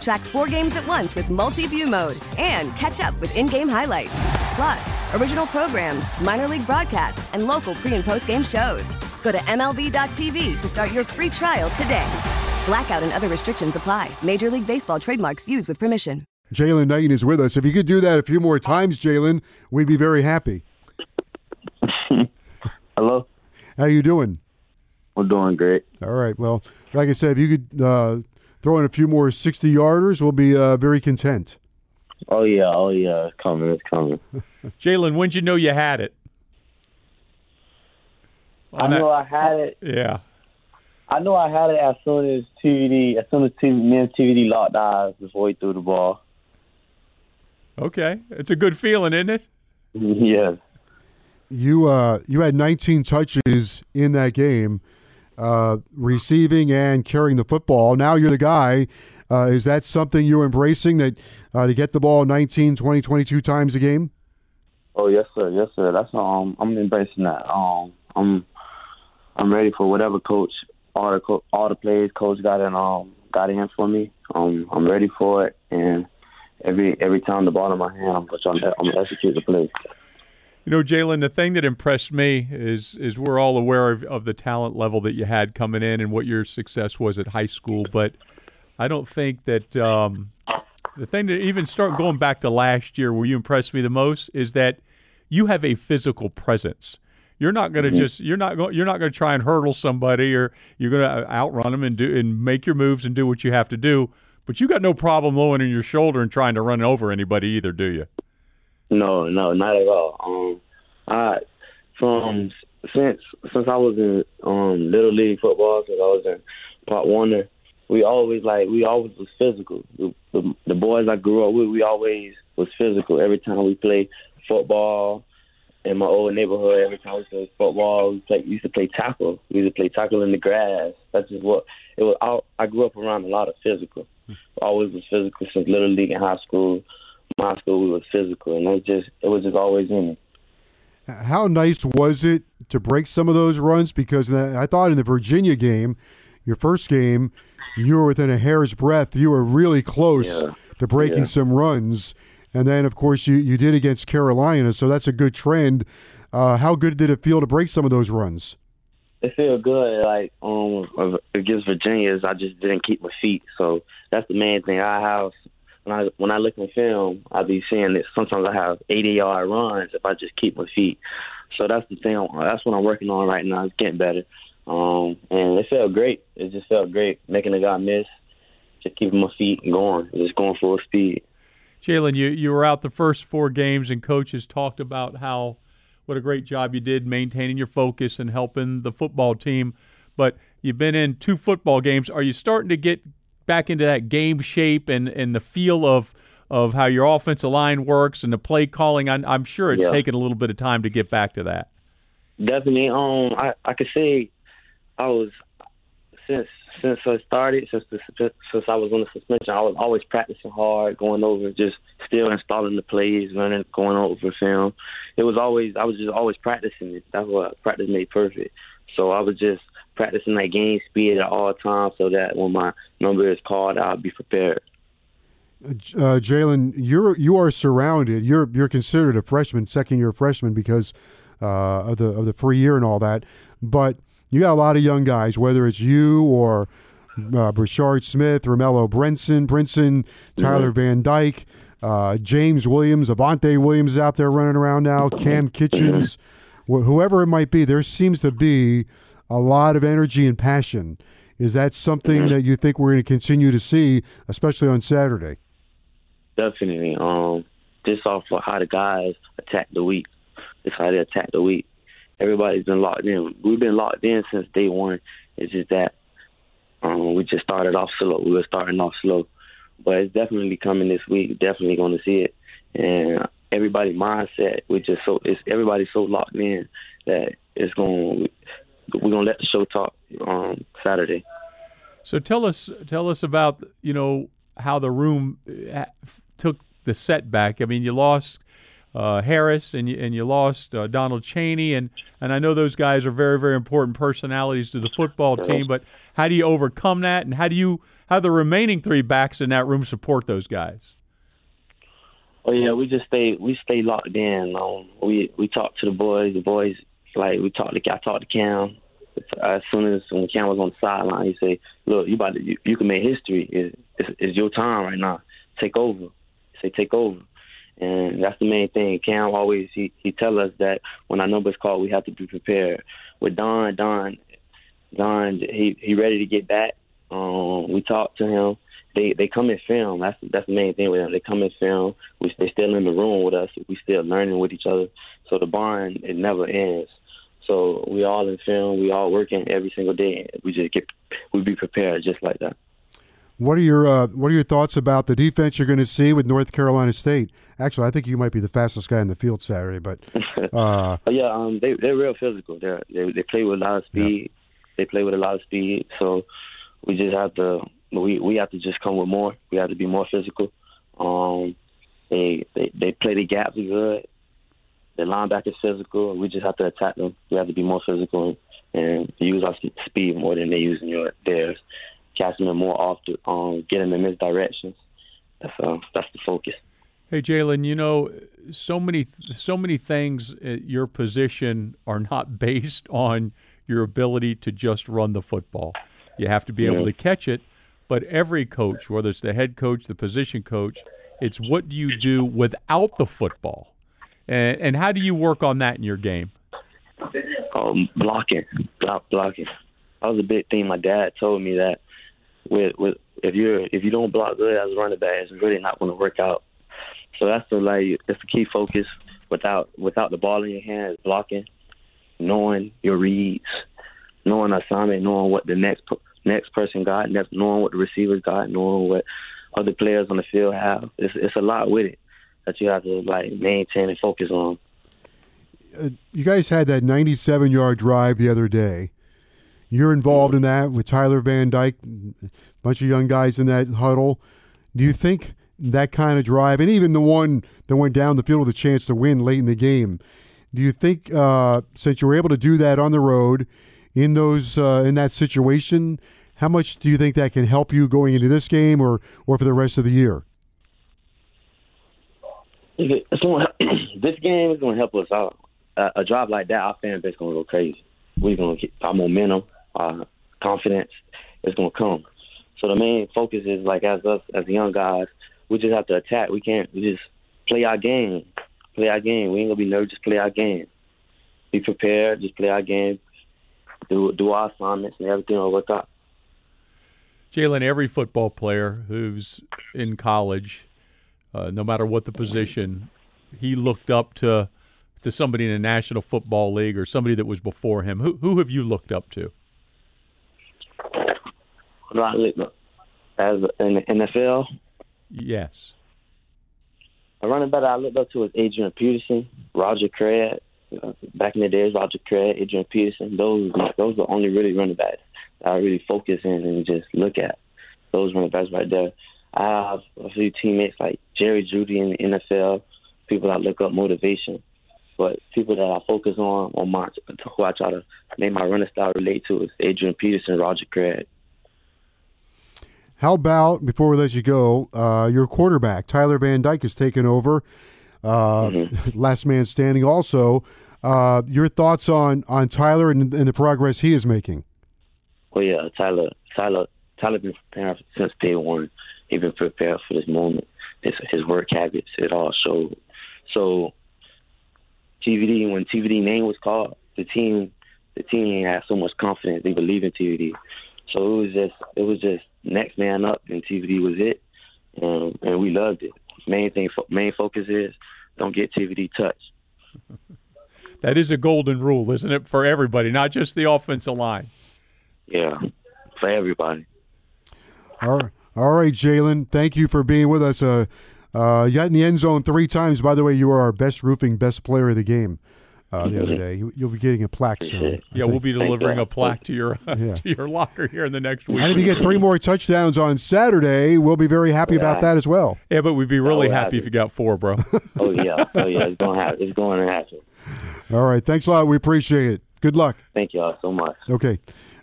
Track four games at once with multi view mode and catch up with in game highlights. Plus, original programs, minor league broadcasts, and local pre and post game shows. Go to MLB.tv to start your free trial today. Blackout and other restrictions apply. Major League Baseball trademarks used with permission. Jaylan Knighton is with us. If you could do that a few more times, Jaylan, we'd be very happy. Hello. How you doing? We're doing great. All right. Well, like I said, if you could uh, throw in a few more 60 yarders, we'll be uh, very content. Oh yeah, oh yeah, it's coming, it's coming. Jaylan, when'd you know you had it? I On that- know I had it. Yeah. I know I had it as soon as TVD, as soon as TV, me and TVD locked eyes before he threw the ball. Okay. It's a good feeling, isn't it? yes. You uh, you had 19 touches in that game, uh, receiving and carrying the football. Now you're the guy. Uh, is that something you're embracing that uh, to get the ball 19, 20, 22 times a game? Oh yes, sir, yes, sir. That's um, I'm embracing that. Um, I'm, I'm ready for whatever coach, all the co- all the plays coach got in um got in for me. Um, I'm ready for it, and every every time the ball in my hand, I'm gonna I'm execute the play. You know, Jaylan, the thing that impressed me is is we're all aware of, of the talent level that you had coming in and what your success was at high school, but I don't think that um, the thing that even start going back to last year, where you impressed me the most, is that you have a physical presence. You're not going to just you're not going you're not going to try and hurdle somebody or you're going to outrun them and do and make your moves and do what you have to do. But you got no problem lowering your shoulder and trying to run over anybody either, do you? No, no, not at all. Um, I from since since I was in um little league football, since I was in Pop Warner, we always like we always was physical. The, the, the boys I grew up with, we always was physical. Every time we played football in my old neighborhood, every time we played football, we played, we used to play tackle. We used to play tackle in the grass. That's just what it was. I, I grew up around a lot of physical. Always was physical since little league and high school. My school, we was physical, and it just it was just always in me. How nice was it to break some of those runs? Because I thought in the Virginia game, your first game, you were within a hair's breadth. You were really close Yeah. to breaking Yeah. some runs. And then, of course, you, you did against Carolina, so that's a good trend. Uh, how good did it feel to break some of those runs? it feel good. Like um against Virginia, is I just didn't keep my feet. So that's the main thing. I have when I when I look in film, I be seeing that sometimes I have 80 yard runs if I just keep my feet. So that's the thing. That's what I'm working on right now. It's getting better. Um, and it felt great. It just felt great making a guy miss, just keeping my feet going, just going full speed. Jaylan, you, you were out the first four games, and coaches talked about how what a great job you did maintaining your focus and helping the football team. But you've been in two football games. Are you starting to get back into that game shape and, and the feel of of how your offensive line works and the play calling? I'm, I'm sure it's Yeah. taken a little bit of time to get back to that. Definitely. Um, I I could say I was since since I started since the, since I was on the suspension. I was always practicing hard, going over just still installing the plays, running, going over film. It was always I was just always practicing it. That's what practice made perfect. So I was just practicing that game speed at all times, so that when my number is called, I'll be prepared. Uh, Jaylan, you're you are surrounded. You're you're considered a freshman, second year freshman because uh, of the of the free year and all that. But you got a lot of young guys, whether it's you or uh, Brashard Smith, Romello Brinson, Brinson, Tyler Van Dyke, uh, James Williams, Avantae Williams is out there running around now, Kam Kinchens, wh- whoever it might be. There seems to be a lot of energy and passion. Is that something that you think we're going to continue to see, especially on Saturday? definitely. Um, just off of how the guys attack the week. Just how they attack the week. Everybody's been locked in. We've been locked in since day one. It's just that um, we just started off slow. We were starting off slow, but it's definitely coming this week. Definitely going to see it, and everybody mindset. We just so it's everybody's so locked in that it's going. We're gonna let the show talk on Saturday. So tell us, tell us about you know how the room uh, took the setback. I mean, you lost uh, Harris and you and you lost uh, Donald Chaney, and and I know those guys are very very important personalities to the football team. But how do you overcome that, and how do you how the remaining three backs in that room support those guys? Oh yeah, we just stay we stay locked in. Um, we we talk to the boys. The boys like we talk to I talk to Cam. As soon as when Cam was on the sideline, he say, "Look, you about to you, you can make history. It's, it's, your time right now. Take over." Say take over, and that's the main thing. Cam always he he tell us that when our number's called, we have to be prepared. With Don, Don, Don, he he ready to get back. Um, we talk to him they they come in film. That's that's the main thing with them. They come in film. We they still in the room with us. We still learning with each other. So the bond it never ends. So we all in film. We all working every single day. We just get we be prepared just like that. What are your uh, What are your thoughts about the defense you're going to see with North Carolina State? Actually, I think you might be the fastest guy in the field Saturday. But uh, yeah, um, they they're real physical. They're, they they play with a lot of speed. Yeah. They play with a lot of speed. So we just have to we we have to just come with more. We have to be more physical. Um, they they they play the gaps good. The linebackers physical. We just have to attack them. We have to be more physical and use our speed more than they use in your theirs. Catching them more often, um, getting them in misdirections. That's uh, that's the focus. Hey Jaylan, you know, so many so many things at your position are not based on your ability to just run the football. You have to be yeah. able to catch it, but every coach, whether it's the head coach, the position coach, it's what do you do without the football, and, and how do you work on that in your game? Um, blocking, block blocking. That was a big thing. My dad told me that with with if you're if you don't block good as a running back, it's really not going to work out. So that's the like that's the key focus. Without without the ball in your hands, blocking, knowing your reads, knowing assignment, knowing what the next next person got, knowing what the receivers got, knowing what other players on the field have. It's it's a lot with it that you have to like maintain and focus on. Uh, you guys had that 97 yard drive the other day. You're involved in that with Tyler Van Dyke, a bunch of young guys in that huddle. Do you think that kind of drive, and even the one that went down the field with a chance to win late in the game, do you think uh, since you were able to do that on the road in those uh, in that situation, how much do you think that can help you going into this game or, or for the rest of the year? this game is going to help us out. A drive like that, our fan base going to go crazy. We're going to get our momentum, our confidence is going to come. So the main focus is like as us as young guys, we just have to attack. We can't we just play our game, play our game. We ain't gonna be nervous. Just play our game. Be prepared. Just play our game. Do do our assignments, and everything will work out. Jaylan, every football player who's in college, uh, no matter what the position, he looked up to to somebody in the National Football League or somebody that was before him. Who who have you looked up to? As in the NFL. Yes. A running back I looked up to was Adrian Peterson, Roger Craig. Uh, back in the days, Roger Craig, Adrian Peterson. Those those are the only really running backs I really focus in and just look at. Those running backs right there. I have a few teammates like Jerry Jeudy in the NFL, people I look up motivation. But people that I focus on, on my who I try to make my running style relate to is Adrian Peterson, Roger Craig. How about before we let you go, uh, your quarterback Tyler Van Dyke has taken over, uh, mm-hmm. last man standing. Also, uh, your thoughts on on Tyler and, and the progress he is making? Well, yeah, Tyler, Tyler, Tyler been preparing since day one. He been prepared for this moment. His his work habits, it all showed. So, TVD when TVD name was called, the team, the team had so much confidence. They believed in TVD. So it was just, it was just next man up, and TVD was it, um, and we loved it. main thing, main focus is don't get TVD touched. That is a golden rule, isn't it, for everybody, not just the offensive line? Yeah, for everybody. All right, all right, Jaylan. Thank you for being with us. Uh, uh, you got in the end zone three times. By the way, you were our best roofing, best player of the game uh, the other day. You, will be getting a plaque soon. Yeah, we'll be delivering a plaque to your yeah. to your locker here in the next week. And if you get three more touchdowns on Saturday, we'll be very happy yeah. about that as well. Yeah, but we'd be really happy, happy, if you got four, bro. oh yeah, oh yeah, it's going to happen. It's going to happen. All right, thanks a lot. We appreciate it. Good luck. Thank y'all so much. Okay.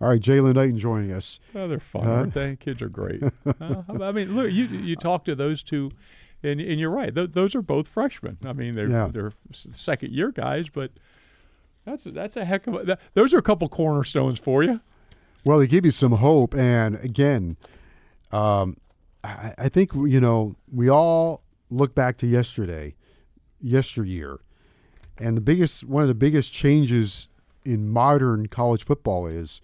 All right, Jaylan Knighton joining us. Oh, they're fun, uh, aren't they? Kids are great. uh, I mean, look, you you talk to those two, and and you're right. Th- those are both freshmen. I mean, they're yeah. they're second year guys, but that's that's a heck of a. That, those are a couple cornerstones for you. Well, they give you some hope, and again, um, I, I think you know we all look back to yesterday, yesteryear, and the biggest one of the biggest changes in modern college football is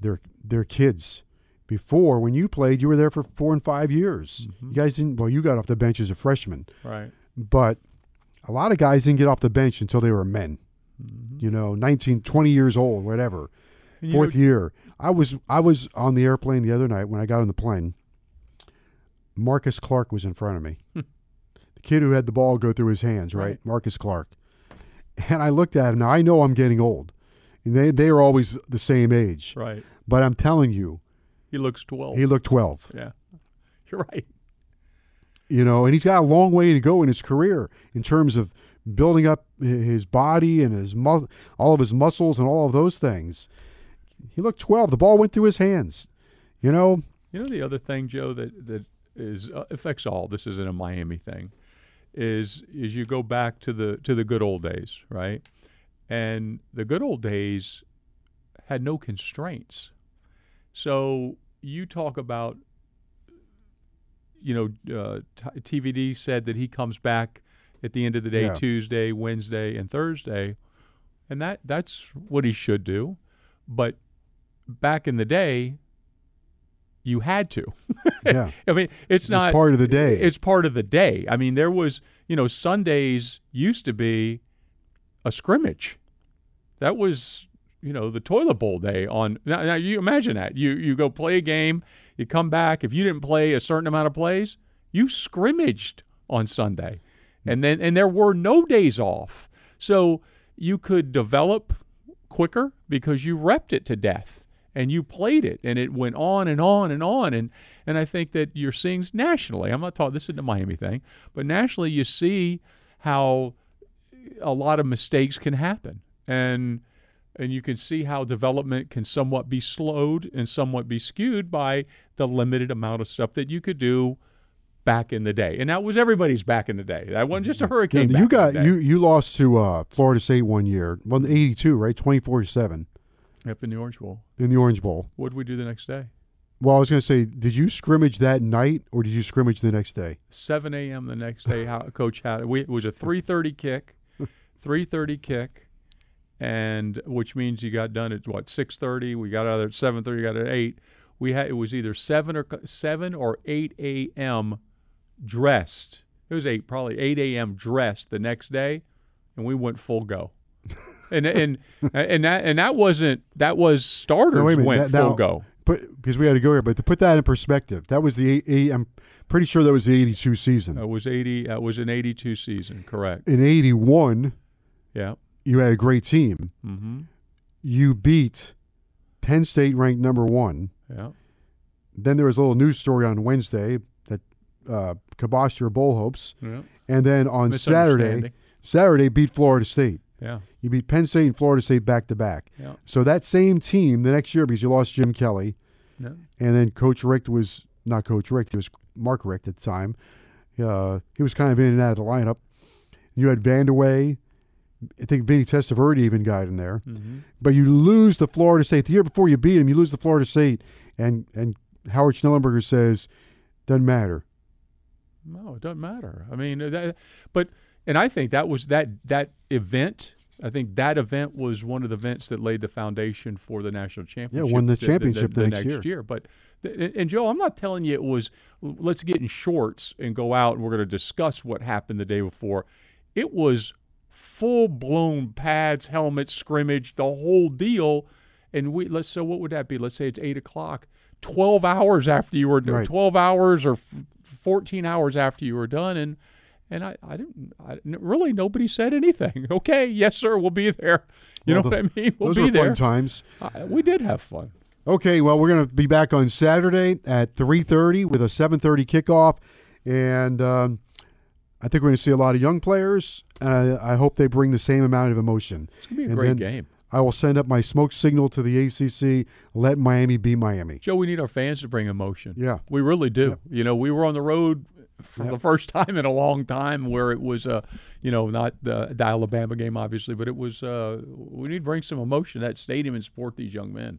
their their kids. Before, when you played, you were there for four and five years. Mm-hmm. You guys didn't. Well, you got off the bench as a freshman, right? But a lot of guys didn't get off the bench until they were men. Mm-hmm. You know, 19, 20 years old, whatever. Fourth know, year. I was I was on the airplane the other night when I got on the plane. Marcus Clark was in front of me. the kid who had the ball go through his hands, right? right? Marcus Clark. And I looked at him. Now I know I'm getting old. They they are always the same age. Right. But I'm telling you, he looks 12. He looked 12. Yeah. You're right. You know, and he's got a long way to go in his career in terms of building up his body and his mu- all of his muscles and all of those things. He looked 12. The ball went through his hands. You know. You know the other thing, Joe, that that is uh, affects all. This isn't a Miami thing. Is is you go back to the to the good old days, right? And the good old days had no constraints. So you talk about, you know, uh, t- TVD said that he comes back at the end of the day, yeah. Tuesday, Wednesday, and Thursday, and that that's what he should do. But back in the day, you had to. yeah. I mean, it's, it's not part of the day. It's part of the day. I mean, there was, you know, Sundays used to be a scrimmage. That was, you know, the toilet bowl day on. Now, now you imagine that you you go play a game, you come back. If you didn't play a certain amount of plays, you scrimmaged on Sunday, hmm. and then and there were no days off, so you could develop quicker because you repped it to death and you played it and it went on and on and on and and I think that you're seeing nationally I'm not talking this isn't a Miami thing but nationally you see how a lot of mistakes can happen and and you can see how development can somewhat be slowed and somewhat be skewed by the limited amount of stuff that you could do back in the day. And that was everybody's back in the day. That wasn't just a hurricane. Yeah, you got you you lost to uh, Florida State one year. Well, eighty two, right? Twenty four seven. Yep, in the Orange Bowl. In the Orange Bowl. What did we do the next day? Well, I was going to say, did you scrimmage that night or did you scrimmage the next day? 7 a.m. the next day. How Coach had we, it was a 3:30 kick, 3:30 kick and which means you got done at what 6:30. We got out of there at 7:30. Got at eight. We had it was either seven or seven or eight a.m. dressed. It was eight, probably eight a.m. dressed the next day, and we went full go. and and and that and that wasn't that was starters no, went that, full now, go. Put, because we had to go here, but to put that in perspective, that was the i I'm pretty sure that was the '82 season. That was eighty. That was an '82 season, correct? In '81, yeah, you had a great team. Mm-hmm. You beat Penn State, ranked number one. Yeah. Then there was a little news story on Wednesday that uh, kiboshed your bowl hopes. Yeah. And then on Saturday, Saturday beat Florida State. Yeah. You beat Penn State and Florida State back to back. Yeah. So that same team the next year because you lost Jim Kelly. Yeah. And then Coach Richt was not Coach Richt, he was Mark Richt at the time. Uh, he was kind of in and out of the lineup. You had Vanderwende, I think Vinny Testaverde even got in there. Mm-hmm. But you lose the Florida State. The year before you beat him, you lose the Florida State. And, and Howard Schnellenberger says, doesn't matter. No, it doesn't matter. I mean, that, but, and I think that was that, that event. I think that event was one of the events that laid the foundation for the national championship. Yeah, won the championship the, the, the, the next, next year. year. But And, and Joe, I'm not telling you it was let's get in shorts and go out and we're going to discuss what happened the day before. It was full blown pads, helmets, scrimmage, the whole deal. And we let's so what would that be? Let's say it's eight o'clock. Twelve hours after you were Right. twelve hours or f- fourteen hours after you were done, and and I, I didn't I, really nobody said anything. Okay, yes sir, we'll be there. You Well, know the- what I mean? We'll those be were there. fun times. I, we did have fun. Okay, well, we're going to be back on Saturday at 3:30 with a 7:30 kickoff, and um, I think we're going to see a lot of young players. And I, I hope they bring the same amount of emotion. It's gonna be a And great game. I will send up my smoke signal to the ACC. Let Miami be Miami. Joe, we need our fans to bring emotion. Yeah. we really do. You know, we were on the road for the first time in a long time where it was, uh, you know, not the, the Alabama game, obviously, but it was. Uh, we need to bring some emotion to that stadium and support these young men.